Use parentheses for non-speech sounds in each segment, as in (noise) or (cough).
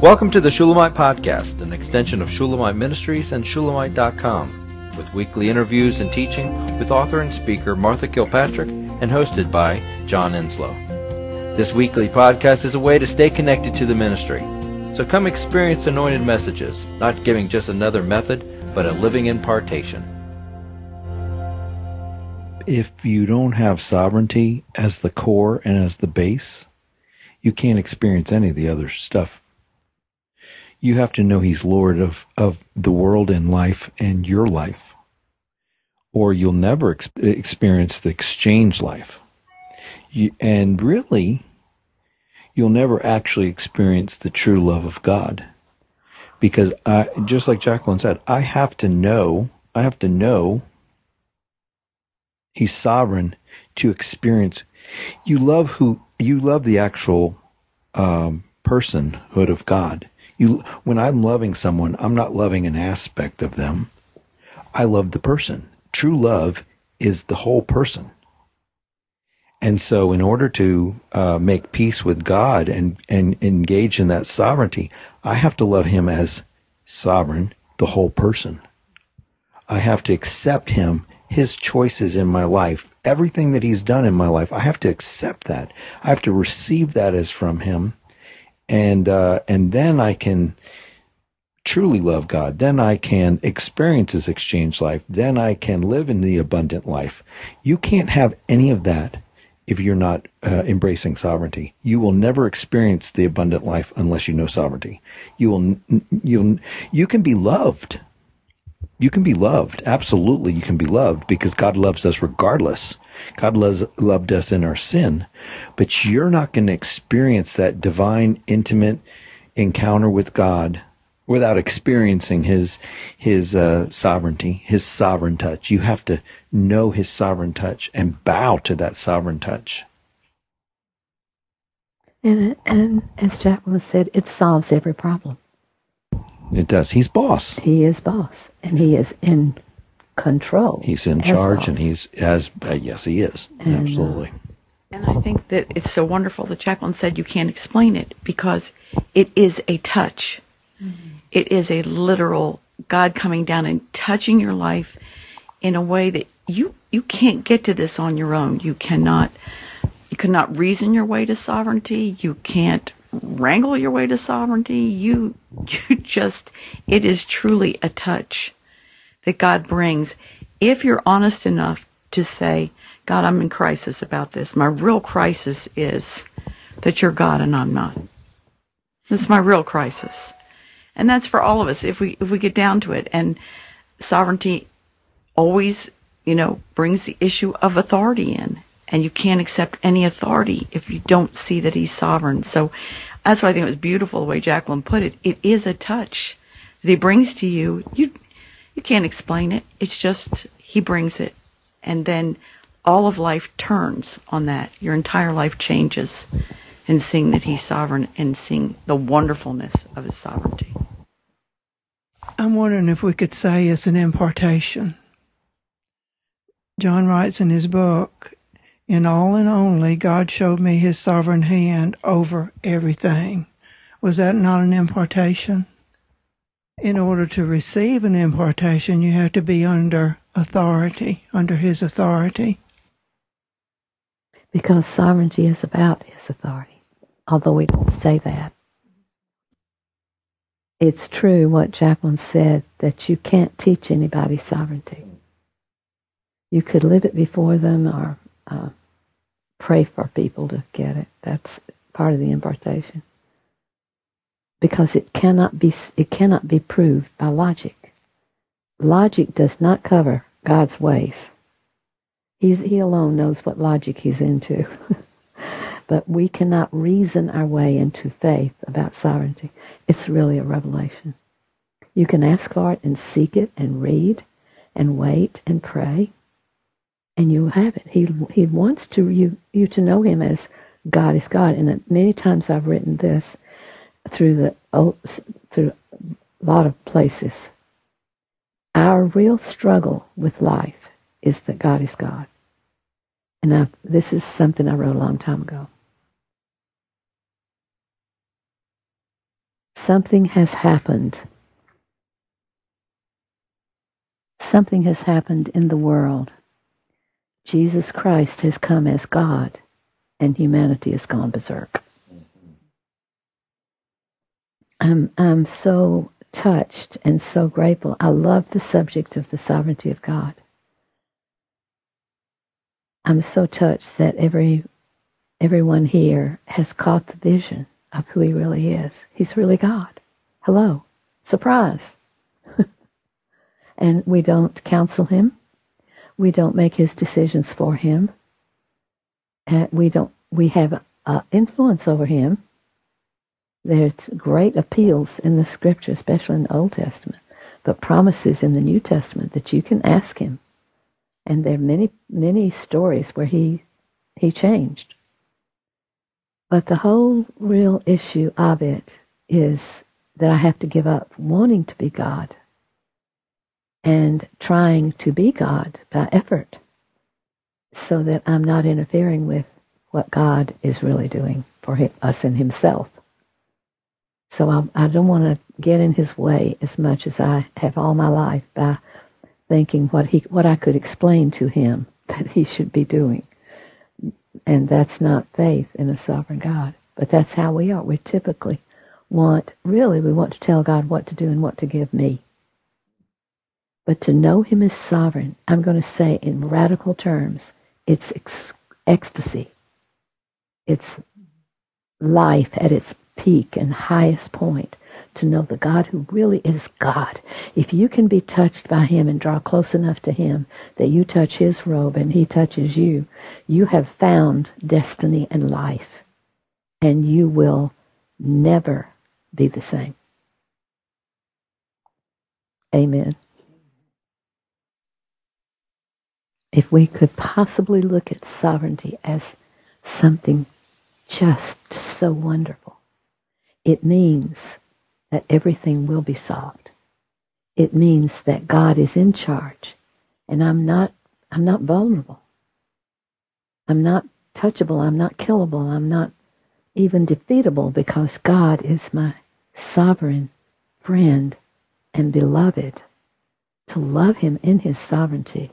Welcome to the Shulamite Podcast, an extension of Shulamite Ministries and Shulamite.com, with weekly interviews and teaching with author and speaker Martha Kilpatrick and hosted by John Enslow. This weekly podcast is a way to stay connected to the ministry. So come experience anointed messages, not giving just another method, but a living impartation. If you don't have sovereignty as the core and as the base, you can't experience any of the other stuff. You have to know He's Lord of, of the world and life and your life, or you'll never ex- experience the exchange life. You, and really, you'll never actually experience the true love of God. Because I, just like Jacqueline said, I have to know, I have to know He's sovereign to experience. You love who you love the actual um, personhood of God. You, when I'm loving someone, I'm not loving an aspect of them. I love the person. True love is the whole person. And so, in order to uh, make peace with God and, and engage in that sovereignty, I have to love Him as sovereign, the whole person. I have to accept Him, His choices in my life, everything that He's done in my life. I have to accept that. I have to receive that as from Him, and uh, and then I can truly love God, then I can experience His exchange life. Then I can live in the abundant life. You can't have any of that if you're not uh, embracing sovereignty. You will never experience the abundant life unless you know sovereignty. You will you you can be loved. You can be loved. Absolutely, you can be loved because God loves us regardless. God loves, loved us in our sin, but you're not going to experience that divine, intimate encounter with God without experiencing his his uh, sovereignty, his sovereign touch. You have to know his sovereign touch and bow to that sovereign touch. And, and as Jacqueline said, it solves every problem. It does. He's boss. He is boss, and he is in control. He's in charge, and he's as uh, yes, he is and, uh, absolutely. And I think that it's so wonderful that Jacqueline said you can't explain it because it is a touch. Mm-hmm it is a literal God coming down and touching your life in a way that you you can't get to this on your own. You cannot you cannot reason your way to sovereignty. You can't wrangle your way to sovereignty. You (laughs) you just it is truly a touch that God brings if you're honest enough to say, God, I'm in crisis about this. My real crisis is that you're God and I'm not. This is my real crisis and that's for all of us if we if we get down to it and sovereignty always you know brings the issue of authority in and you can't accept any authority if you don't see that he's sovereign. So that's why i think it was beautiful the way jacqueline put it. It is a touch that he brings to you. You you can't explain it. It's just he brings it. And then all of life turns on that. Your entire life changes in seeing that he's sovereign and seeing the wonderfulness of his sovereignty. I'm wondering if we could say it's an impartation. John writes in his book, In all and only, God showed me his sovereign hand over everything. Was that not an impartation? In order to receive an impartation, you have to be under authority, under his authority. Because sovereignty is about his authority although we don't say that. It's true what Jacqueline said that you can't teach anybody sovereignty. You could live it before them or uh, pray for people to get it. That's part of the impartation. Because it cannot be it cannot be proved by logic. Logic does not cover God's ways. He's, he alone knows what logic he's into. (laughs) but we cannot reason our way into faith about sovereignty. It's really a revelation. You can ask for it and seek it and read and wait and pray, and you'll have it. He, he wants to you, you to know him as God is God. And many times I've written this through the oh, through a lot of places. Our real struggle with life is that God is God. And I've, this is something I wrote a long time ago. something has happened. Something has happened in the world. Jesus Christ has come as God, and humanity has gone berserk. Mm-hmm. I'm, I'm so touched and so grateful. I love the subject of the sovereignty of God. I'm so touched that every everyone here has caught the vision of who he really is. He's really God. Hello. Surprise. (laughs) and we don't counsel him. We don't make his decisions for him. And we don't we have uh, influence over him. There's great appeals in the scripture, especially in the Old Testament, but promises in the New Testament that you can ask him. And there are many, many stories where he he changed. But the whole real issue of it is that I have to give up wanting to be God and trying to be God by effort so that I'm not interfering with what God is really doing for him, us and himself. So I, I don't want to get in his way as much as I have all my life by thinking what he what I could explain to him (laughs) that he should be doing. And that's not faith in a sovereign God. But that's how we are. We typically want, really, we want to tell God what to do and what to give me. But to know Him as sovereign, I'm going to say in radical terms, it's ex- ecstasy. It's life at its peak and highest point to know the God who really is God. If you can be touched by him and draw close enough to him that you touch his robe and he touches you, you have found destiny and life. And you will never be the same. Amen. If we could possibly look at sovereignty as something just so wonderful, it means that everything will be solved. It means that God is in charge and I'm not I'm not vulnerable. I'm not touchable, I'm not killable, I'm not even defeatable because God is my sovereign friend and beloved. To love him in his sovereignty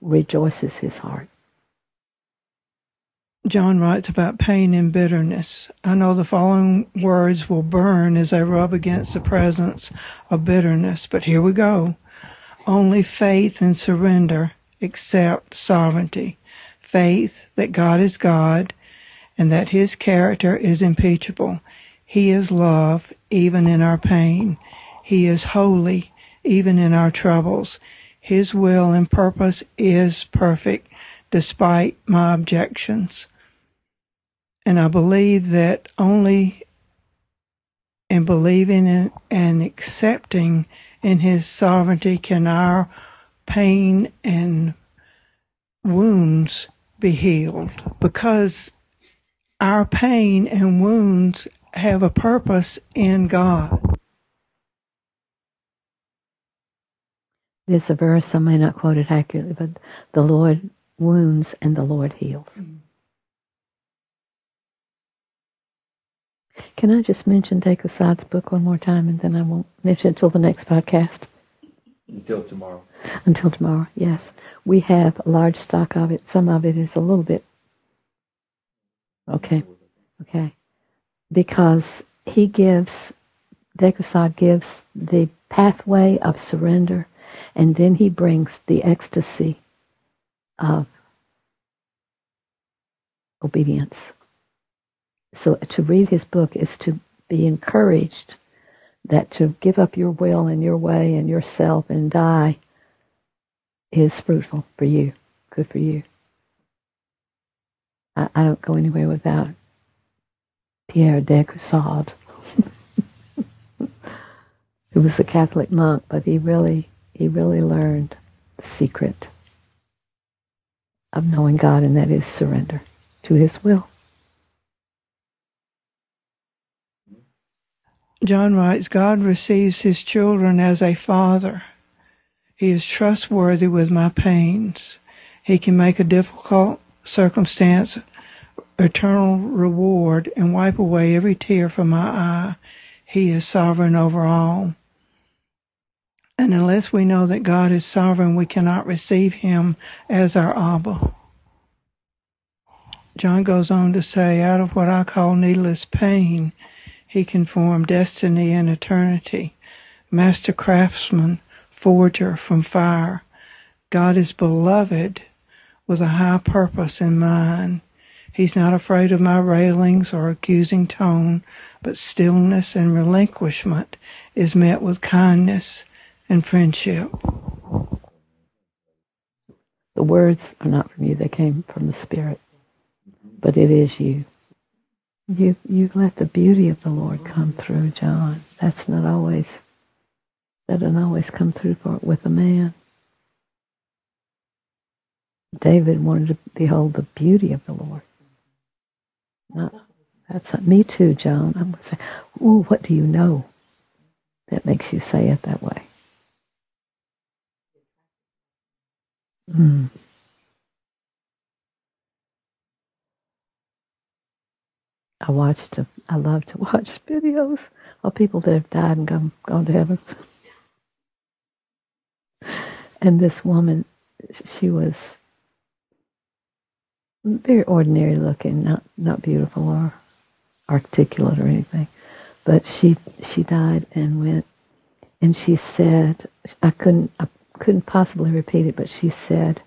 rejoices his heart. John writes about pain and bitterness. I know the following words will burn as I rub against the presence of bitterness, but here we go. Only faith and surrender accept sovereignty. Faith that God is God and that his character is impeachable. He is love even in our pain. He is holy even in our troubles. His will and purpose is perfect despite my objections. And I believe that only in believing in and accepting in His sovereignty can our pain and wounds be healed. Because our pain and wounds have a purpose in God. There's a verse, I may not quote it accurately, but the Lord wounds and the Lord heals. Mm-hmm. Can I just mention De Caussade's book one more time and then I won't mention it until the next podcast? Until tomorrow. Until tomorrow, yes. We have a large stock of it. Some of it is a little bit. Okay. Okay. Because he gives, De Caussade gives the pathway of surrender and then he brings the ecstasy of obedience. So to read his book is to be encouraged that to give up your will and your way and yourself and die is fruitful for you, good for you. I, I don't go anywhere without Pierre de Caussade, (laughs) who was a Catholic monk, but he really, he really learned the secret of knowing God, and that is surrender to His will. John writes God receives his children as a father. He is trustworthy with my pains. He can make a difficult circumstance eternal reward and wipe away every tear from my eye. He is sovereign over all. And unless we know that God is sovereign, we cannot receive Him as our Abba. John goes on to say, out of what I call needless pain, He can form destiny and eternity. Master craftsman, forger from fire. God is beloved with a high purpose in mind. He's not afraid of my railings or accusing tone, but stillness and relinquishment is met with kindness and friendship. The words are not from you, they came from the Spirit. But it is you. You you let the beauty of the Lord come through, John. That's not always that doesn't always come through for, with a man. David wanted to behold the beauty of the Lord. Not, that's not, me too, John. I'm going to say, ooh, what do you know that makes you say it that way? Hmm. I watched, I love to (laughs) watch videos of people that have died and gone, gone to heaven. and this woman, she was very ordinary looking, not not beautiful or articulate or anything. But she she died and went, and she said, I couldn't couldn't possibly repeat it, but she said,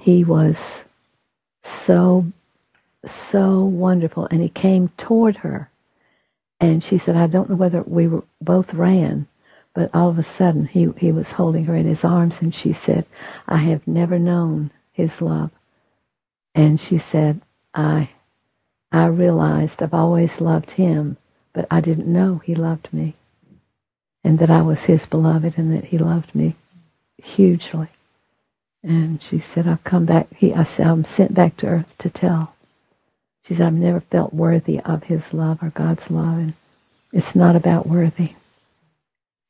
he was so so wonderful, and he came toward her, and she said, I don't know whether we were both ran, but all of a sudden he he was holding her in his arms, and she said, I have never known his love and she said, I, I realized I've always loved him, but I didn't know he loved me. And that I was his beloved and that he loved me hugely. And she said, I've come back. He, I said, I'm sent back to earth to tell. She said, I've never felt worthy of his love or God's love. And it's not about worthy.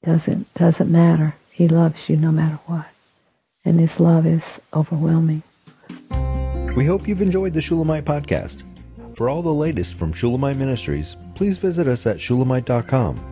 Doesn't, doesn't matter. He loves you no matter what. And his love is overwhelming. We hope you've enjoyed the Shulamite podcast. For all the latest from Shulamite Ministries, please visit us at shulamite.com,